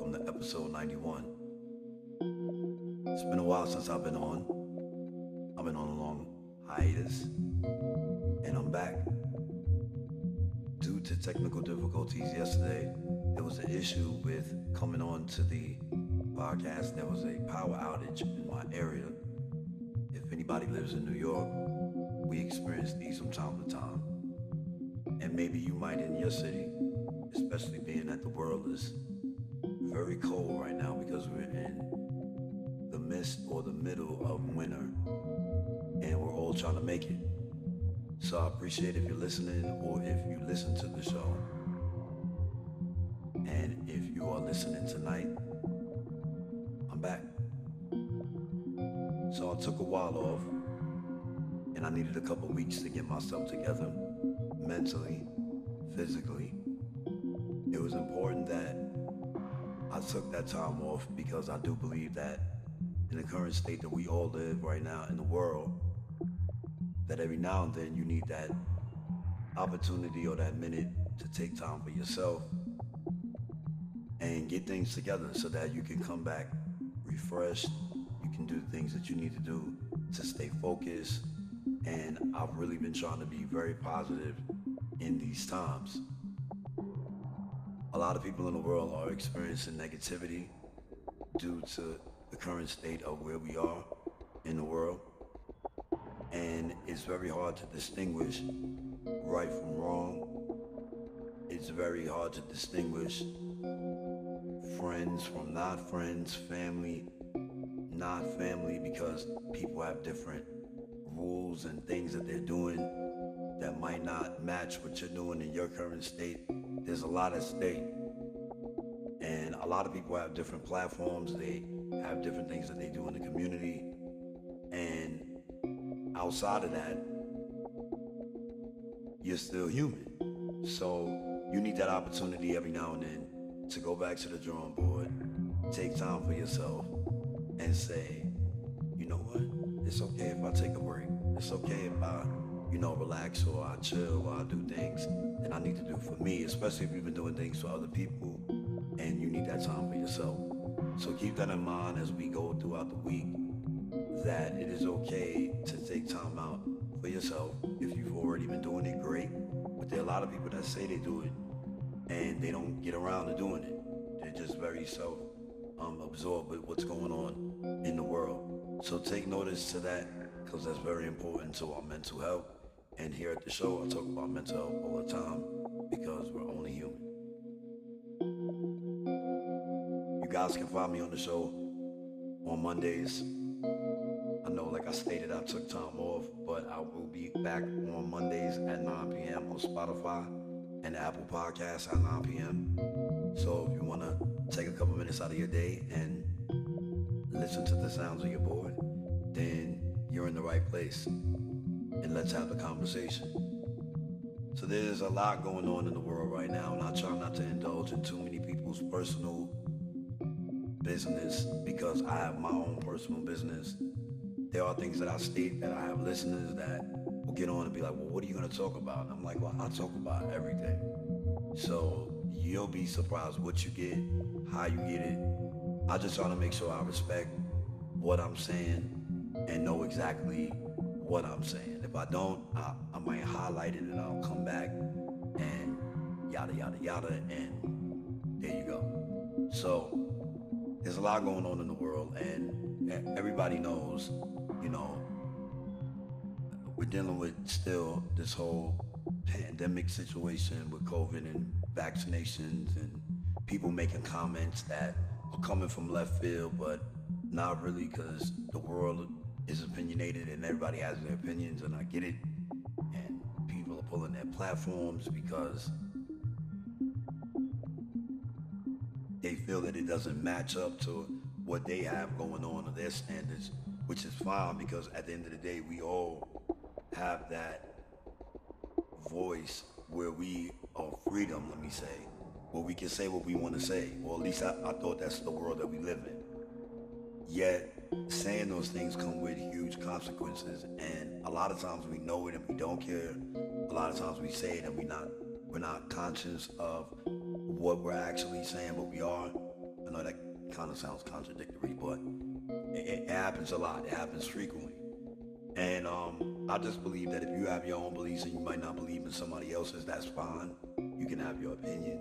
welcome to episode 91. It's been a while since I've been on. I've been on a long hiatus, and I'm back. Due to technical difficulties yesterday, there was an issue with coming on to the podcast. There was a power outage in my area. If anybody lives in New York, we experience these from time to time. And maybe you might in your city, especially being that the world is very cold right now because we're in the midst or the middle of winter and we're all trying to make it. So I appreciate if you're listening or if you listen to the show. And if you are listening tonight, I'm back. So I took a while off and I needed a couple weeks to get myself together mentally, physically. It was important that I took that time off because I do believe that in the current state that we all live right now in the world, that every now and then you need that opportunity or that minute to take time for yourself and get things together so that you can come back refreshed. You can do things that you need to do to stay focused. And I've really been trying to be very positive in these times. A lot of people in the world are experiencing negativity due to the current state of where we are in the world. And it's very hard to distinguish right from wrong. It's very hard to distinguish friends from not friends, family, not family, because people have different rules and things that they're doing that might not match what you're doing in your current state. There's a lot at stake. And a lot of people have different platforms, they have different things that they do in the community. And outside of that, you're still human. So you need that opportunity every now and then to go back to the drawing board, take time for yourself, and say, you know what? It's okay if I take a break. It's okay if I, you know, relax or I chill or I do things that I need to do for me, especially if you've been doing things for other people and you need that time for yourself. So keep that in mind as we go throughout the week that it is okay to take time out for yourself if you've already been doing it great. But there are a lot of people that say they do it and they don't get around to doing it. They're just very self um, absorbed with what's going on in the world. So take notice to that because that's very important to our mental health. And here at the show, I talk about mental health all the time because we're only human. You guys can find me on the show on Mondays. I know, like I stated, I took time off, but I will be back on Mondays at 9 p.m. on Spotify and Apple Podcasts at 9 p.m. So if you want to take a couple minutes out of your day and listen to the sounds of your board, then you're in the right place. And let's have the conversation. So there's a lot going on in the world right now, and I try not to indulge in too many people's personal business because I have my own personal business. There are things that I state that I have listeners that will get on and be like, well, what are you going to talk about? And I'm like, well, I talk about everything. So you'll be surprised what you get, how you get it. I just try to make sure I respect what I'm saying and know exactly what I'm saying. If I don't, I, I might highlight it and I'll come back and yada, yada, yada, and there you go. So there's a lot going on in the world and everybody knows, you know, we're dealing with still this whole pandemic situation with COVID and vaccinations and people making comments that are coming from left field, but not really because the world is opinionated and everybody has their opinions and I get it. And people are pulling their platforms because they feel that it doesn't match up to what they have going on or their standards, which is fine because at the end of the day, we all have that voice where we are freedom, let me say, where we can say what we want to say. Or at least I, I thought that's the world that we live in. Yet, saying those things come with huge consequences, and a lot of times we know it and we don't care. A lot of times we say it and we not we're not conscious of what we're actually saying, but we are. I know that kind of sounds contradictory, but it, it happens a lot. It happens frequently. And um, I just believe that if you have your own beliefs and you might not believe in somebody else's, that's fine. You can have your opinion.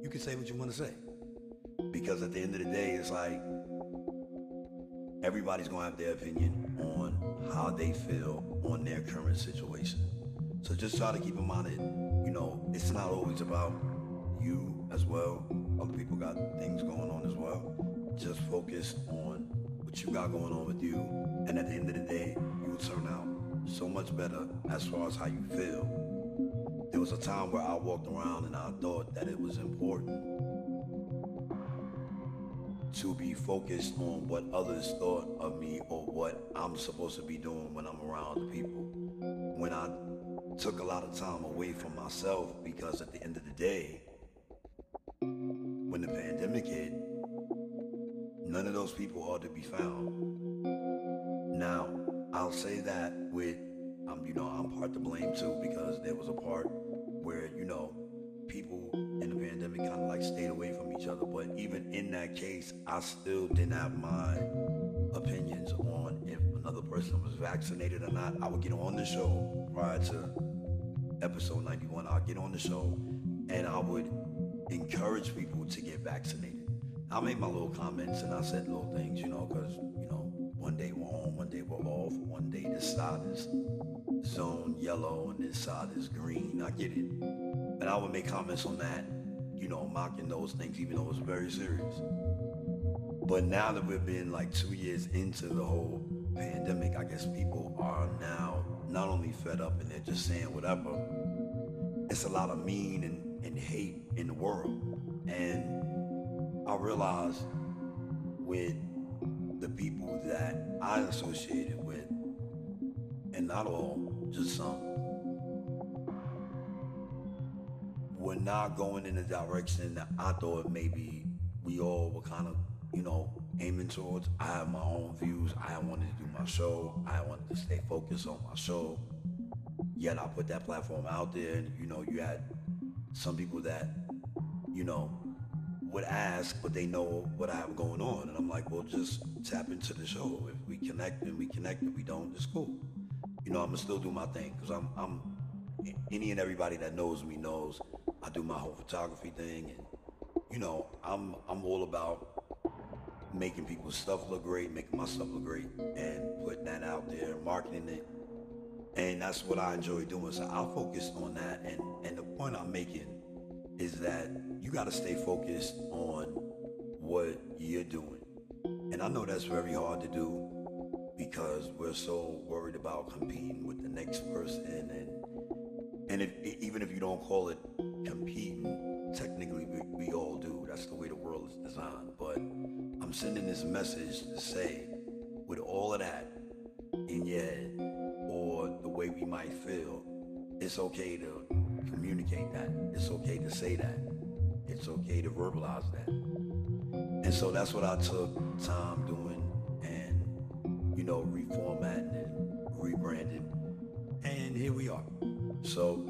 You can say what you want to say. Because at the end of the day, it's like everybody's going to have their opinion on how they feel on their current situation. So just try to keep in mind that, you know, it's not always about you as well. Other people got things going on as well. Just focus on what you got going on with you. And at the end of the day, you will turn out so much better as far as how you feel. There was a time where I walked around and I thought that it was important to be focused on what others thought of me or what I'm supposed to be doing when I'm around people. When I took a lot of time away from myself because at the end of the day, when the pandemic hit, none of those people are to be found. Now, I'll say that with, um, you know, I'm part to blame too because there was a part where, you know, people in the pandemic kind of like stayed away from each other. But even in that case, I still didn't have my opinions on if another person was vaccinated or not. I would get on the show prior to episode 91. I'd get on the show and I would encourage people to get vaccinated. I made my little comments and I said little things, you know, because, you know, one day we're on, one day we're off, one day this side is zone yellow and this side is green. I get it. And I would make comments on that, you know, mocking those things, even though it was very serious. But now that we've been like two years into the whole pandemic, I guess people are now not only fed up and they're just saying whatever. It's a lot of mean and, and hate in the world. And I realized with the people that I associated with, and not all, just some, were not going in the direction that I thought maybe we all were kind of, you know, aiming towards. I have my own views. I wanted to do my show. I wanted to stay focused on my show. Yet I put that platform out there, and you know, you had some people that, you know, would ask, but they know what I have going on, and I'm like, well, just tap into the show. If we connect, then we connect. If we don't, it's cool. You know, I'm gonna still do my thing because I'm, I'm. Any and everybody that knows me knows I do my whole photography thing, and you know, I'm, I'm all about making people's stuff look great, making my stuff look great, and putting that out there, marketing it. And that's what I enjoy doing. So I'll focus on that. And, and the point I'm making is that you got to stay focused on what you're doing. And I know that's very hard to do because we're so worried about competing with the next person. And, and if, even if you don't call it competing, technically we, we all do. That's the way the world is designed. But I'm sending this message to say, with all of that in your head, or the way we might feel, it's okay to communicate that. It's okay to say that. It's okay to verbalize that. And so that's what I took time doing and, you know, reformatting and rebranding. And here we are. So,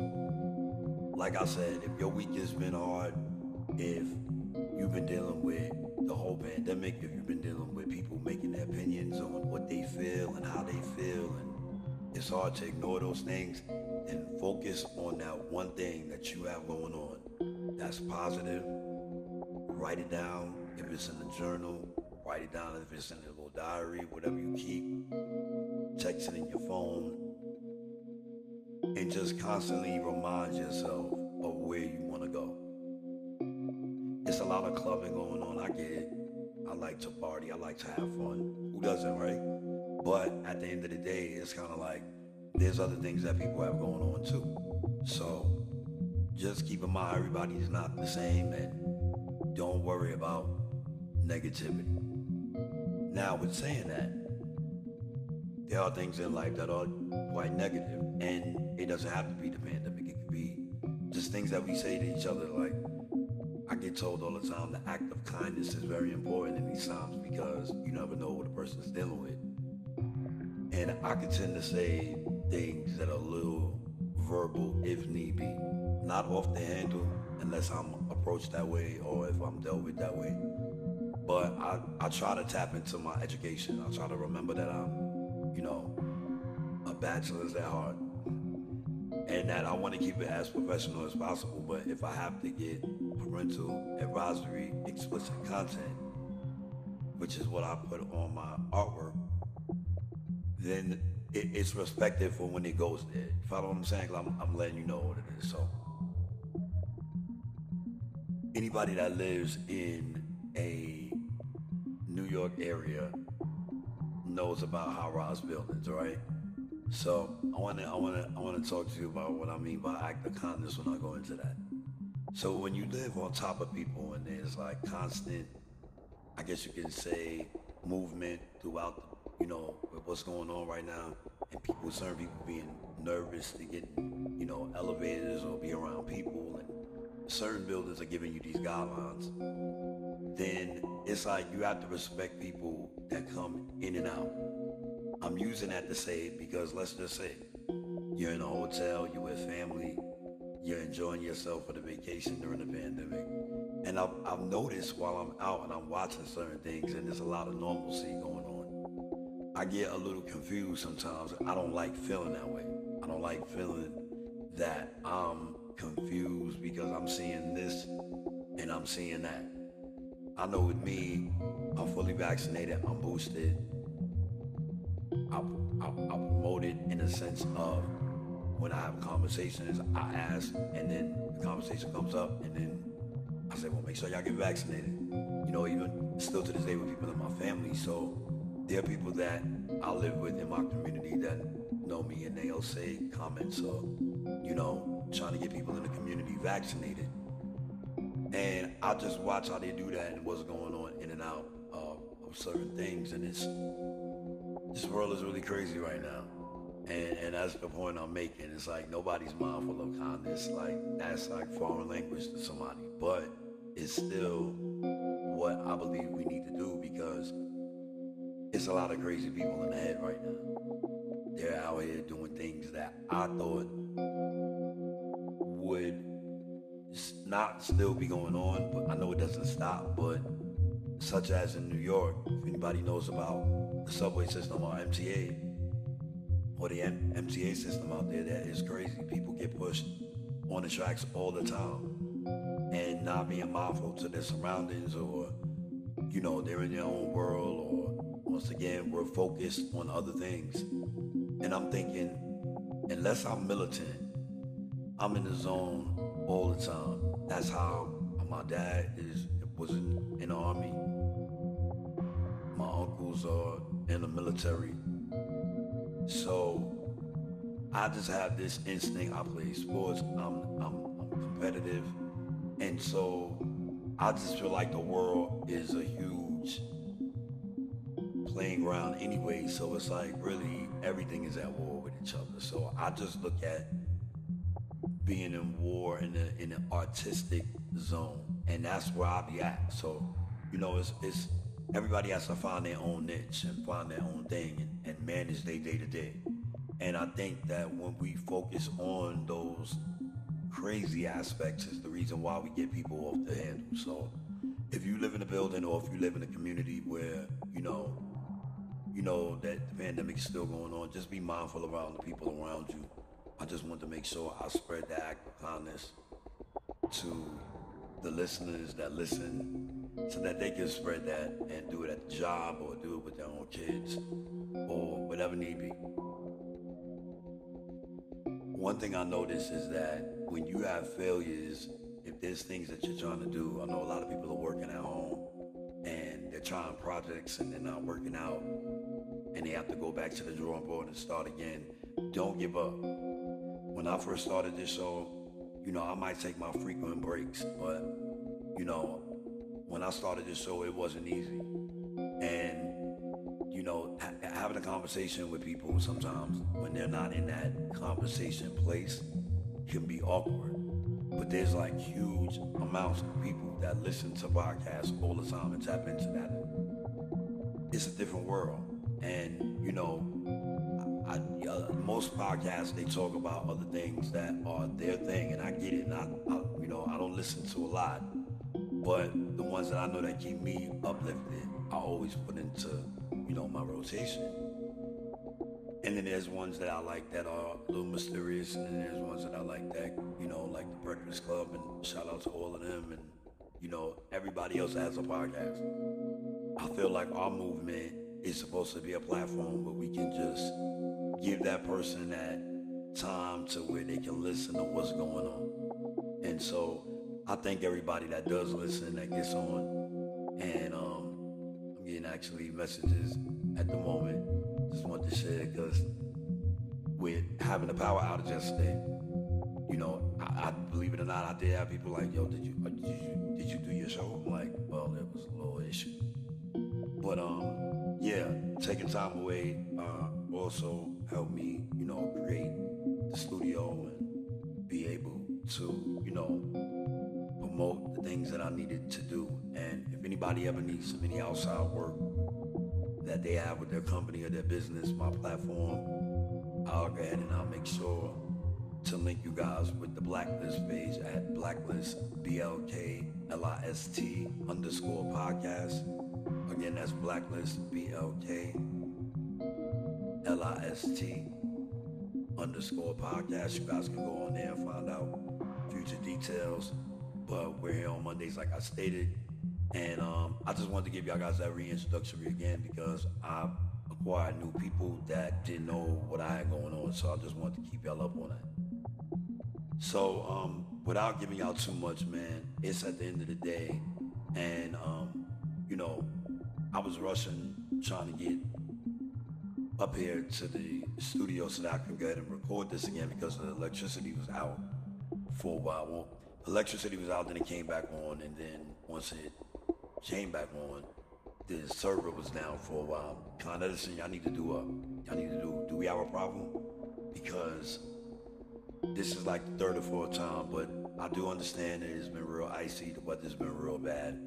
like I said, if your week has been hard, if you've been dealing with the whole pandemic, if you've been dealing with people making their opinions on what they feel and how they feel, and it's hard to ignore those things and focus on that one thing that you have going on that's positive. Write it down if it's in the journal, write it down if it's in a little diary, whatever you keep. Text it in your phone. And just constantly remind yourself of where you want to go. It's a lot of clubbing going on. I get it. I like to party. I like to have fun. Who doesn't, right? But at the end of the day, it's kind of like there's other things that people have going on too. So just keep in mind everybody's not the same and don't worry about negativity. Now, with saying that, there are things in life that are quite negative, and it doesn't have to be the pandemic. It could be just things that we say to each other. Like I get told all the time, the act of kindness is very important in these times because you never know what a person is dealing with. And I can tend to say things that are a little verbal if need be, not off the handle unless I'm approached that way or if I'm dealt with that way. But I, I try to tap into my education. I try to remember that I'm, you know, a bachelor's at heart. And that I want to keep it as professional as possible. But if I have to get parental advisory explicit content, which is what I put on my artwork, then it, it's respected for when it goes there. Follow what I'm saying? I'm, I'm letting you know what it is. So anybody that lives in a New York area knows about high rise buildings, right? So I want to I want to I want to talk to you about what I mean by act of kindness when I go into that. So when you live on top of people and there's like constant, I guess you can say, movement throughout you know, what's going on right now, and people, certain people being nervous to get, you know, elevators or be around people, and certain buildings are giving you these guidelines, then it's like you have to respect people that come in and out. I'm using that to say because let's just say you're in a hotel, you're with family, you're enjoying yourself for the vacation during the pandemic. And I've, I've noticed while I'm out and I'm watching certain things, and there's a lot of normalcy going on I get a little confused sometimes. I don't like feeling that way. I don't like feeling that I'm confused because I'm seeing this and I'm seeing that. I know with me, I'm fully vaccinated, I'm boosted. I, I, I promote it in the sense of when I have conversations, I ask, and then the conversation comes up, and then I say, well, make sure y'all get vaccinated. You know, even still to this day with people in my family. So there are people that I live with in my community that know me and they'll say comments or, you know, trying to get people in the community vaccinated. And I just watch how they do that and what's going on in and out um, of certain things. And it's, this world is really crazy right now. And, and that's the point I'm making. It's like nobody's mindful of kindness. Like that's like foreign language to somebody. But it's still what I believe we need to do because it's a lot of crazy people in the head right now. They're out here doing things that I thought would not still be going on, but I know it doesn't stop. But such as in New York, if anybody knows about the subway system or MTA, or the M- MTA system out there, that is crazy. People get pushed on the tracks all the time and not being mindful to their surroundings or, you know, they're in their own world or once again, we're focused on other things. And I'm thinking, unless I'm militant, I'm in the zone all the time. That's how my dad is was in, in the army. My uncles are in the military. So I just have this instinct. I play sports. I'm, I'm, I'm competitive. And so I just feel like the world is a huge playing ground anyway, so it's like really everything is at war with each other. So I just look at being in war in, a, in an artistic zone, and that's where I be at. So, you know, it's, it's everybody has to find their own niche and find their own thing and, and manage their day to day. And I think that when we focus on those crazy aspects is the reason why we get people off the handle. So if you live in a building or if you live in a community where, you know, you know that the pandemic is still going on. Just be mindful around the people around you. I just want to make sure I spread that act of kindness to the listeners that listen so that they can spread that and do it at the job or do it with their own kids or whatever need be. One thing I notice is that when you have failures, if there's things that you're trying to do, I know a lot of people are working at home and they're trying projects and they're not working out and they have to go back to the drawing board and start again. Don't give up. When I first started this show, you know, I might take my frequent breaks, but you know, when I started this show, it wasn't easy. And you know, ha- having a conversation with people sometimes when they're not in that conversation place can be awkward. But there's like huge amounts of people that listen to podcasts all the time and tap into that. It's a different world. And, you know, I, uh, most podcasts they talk about other things that are their thing, and I get it. And I, I, you know, I don't listen to a lot, but the ones that I know that keep me uplifted, I always put into, you know, my rotation. And then there's ones that I like that are a little mysterious, and then there's ones that I like that, you know, like the Breakfast Club, and shout out to all of them, and you know, everybody else has a podcast. I feel like our movement is supposed to be a platform where we can just give that person that time to where they can listen to what's going on. And so I thank everybody that does listen, that gets on. And um, I'm getting actually messages at the moment. Just want to share because with having the power outage yesterday, you know, I, I, believe it or not, I did have people like, "Yo, did you uh, did you did you do your show?" I'm like, "Well, there was a little issue," but um, yeah, taking time away uh, also helped me, you know, create the studio and be able to, you know, promote the things that I needed to do. And if anybody ever needs some any outside work that they have with their company or their business, my platform, I'll go ahead and I'll make sure to link you guys with the Blacklist page at Blacklist B-L-K L-I-S-T underscore podcast. Again, that's Blacklist B-L-K L-I-S-T underscore podcast. You guys can go on there and find out future details. But we're here on Mondays, like I stated. And um, I just wanted to give y'all guys that reintroductory again because I acquired new people that didn't know what I had going on. So I just wanted to keep y'all up on that. So um, without giving y'all too much, man, it's at the end of the day. And, um, you know, I was rushing trying to get up here to the studio so that I can go ahead and record this again because the electricity was out for a while. Well, electricity was out, then it came back on, and then once it came back on, the server was down for a while. Con Edison, y'all need to do a, y'all need to do, do we have a problem? Because this is like the third or fourth time, but I do understand that it's been real icy, the weather's been real bad.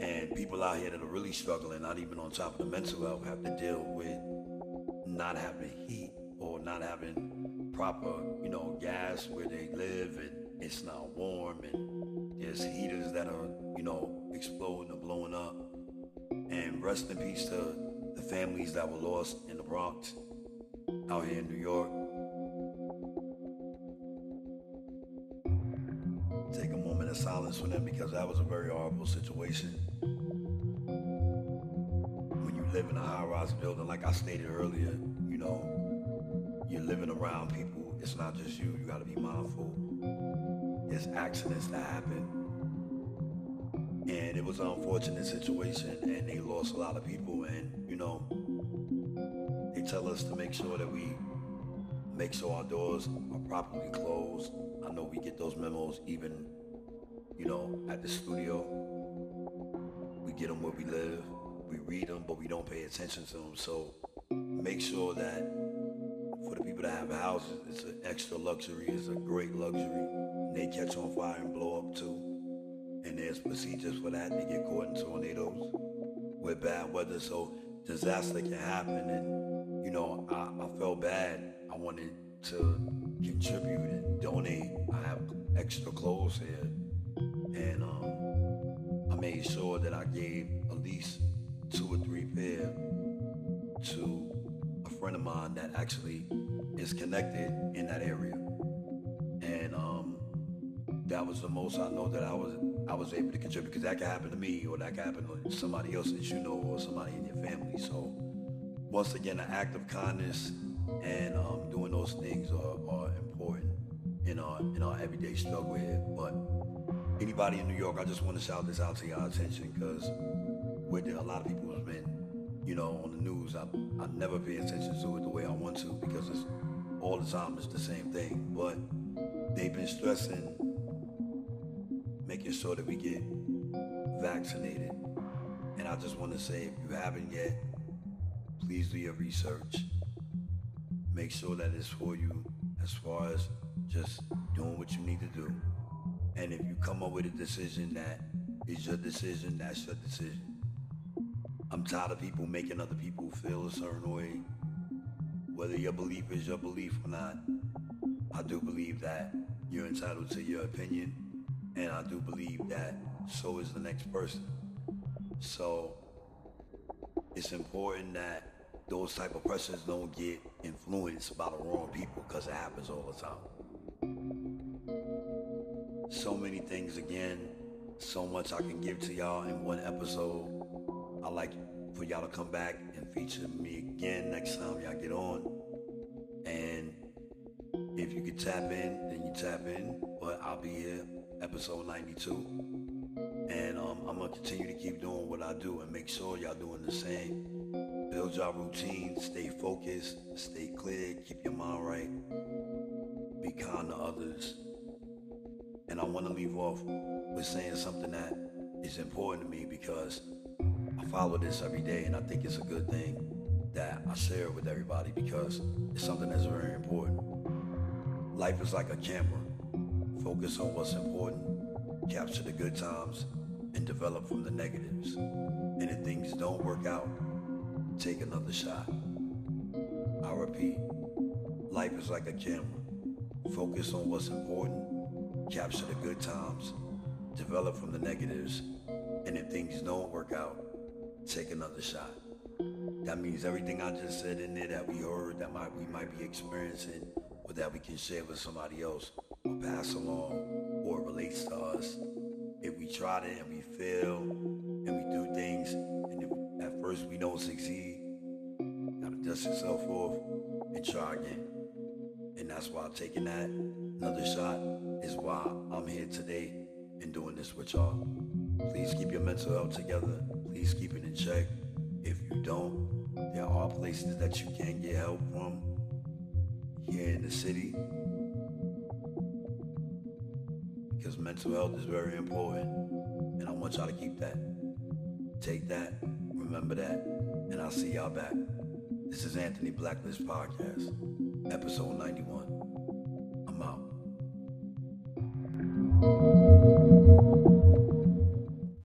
And people out here that are really struggling, not even on top of the mental health, have to deal with not having heat or not having proper, you know, gas where they live and it's not warm and there's heaters that are, you know, exploding or blowing up. And rest in peace to the families that were lost in the Bronx out here in New York. For them because that was a very horrible situation. When you live in a high rise building, like I stated earlier, you know, you're living around people. It's not just you, you got to be mindful. There's accidents that happen. And it was an unfortunate situation, and they lost a lot of people. And, you know, they tell us to make sure that we make sure our doors are properly closed. I know we get those memos even, you know, at the studio. We get them where we live. We read them, but we don't pay attention to them. So make sure that for the people that have houses, it's an extra luxury. It's a great luxury. They catch on fire and blow up too. And there's procedures for that. They get caught in tornadoes with bad weather. So disaster can happen. And, you know, I, I felt bad. I wanted to contribute and donate. I have extra clothes here. And um, I made sure that I gave at least two or three pair to a friend of mine that actually is connected in that area. And um, that was the most I know that I was I was able to contribute because that could happen to me or that could happen to somebody else that you know or somebody in your family. So once again, an act of kindness and um, doing those things are, are important in our in our everyday struggle here. But anybody in New York, I just want to shout this out to your attention because with a lot of people have been, you know, on the news. I I never pay attention to it the way I want to because it's all the time it's the same thing. But they've been stressing making sure that we get vaccinated. And I just want to say, if you haven't yet, please do your research. Make sure that it's for you as far as just doing what you need to do. And if you come up with a decision that is your decision, that's your decision. I'm tired of people making other people feel a certain way whether your belief is your belief or not, I do believe that you're entitled to your opinion, and I do believe that so is the next person. So it's important that those type of persons don't get influenced by the wrong people because it happens all the time. So many things again, so much I can give to y'all in one episode. I like for y'all to come back and feature me again next time y'all get on. And if you could tap in, then you tap in. But I'll be here, episode 92. And um, I'm gonna continue to keep doing what I do and make sure y'all doing the same. Build your routine, stay focused, stay clear, keep your mind right, be kind to others. And I want to leave off with saying something that is important to me because I follow this every day and I think it's a good thing that I share with everybody because it's something that's very important. Life is like a camera. Focus on what's important, capture the good times, and develop from the negatives. And if things don't work out, take another shot. I repeat, life is like a camera. Focus on what's important, capture the good times, develop from the negatives, and if things don't work out, take another shot. That means everything I just said in there that we heard, that might, we might be experiencing, or that we can share with somebody else, or pass along, or relates to us. If we try it and we fail, and we do things, and if at first we don't succeed, gotta dust yourself off and try again. And that's why I'm taking that another shot is why I'm here today and doing this with y'all. Please keep your mental health together. Please keep it in check. If you don't, there are places that you can get help from here in the city. Because mental health is very important. And I want y'all to keep that. Take that, remember that, and I'll see y'all back. This is Anthony Blacklist Podcast, episode 91. I'm out.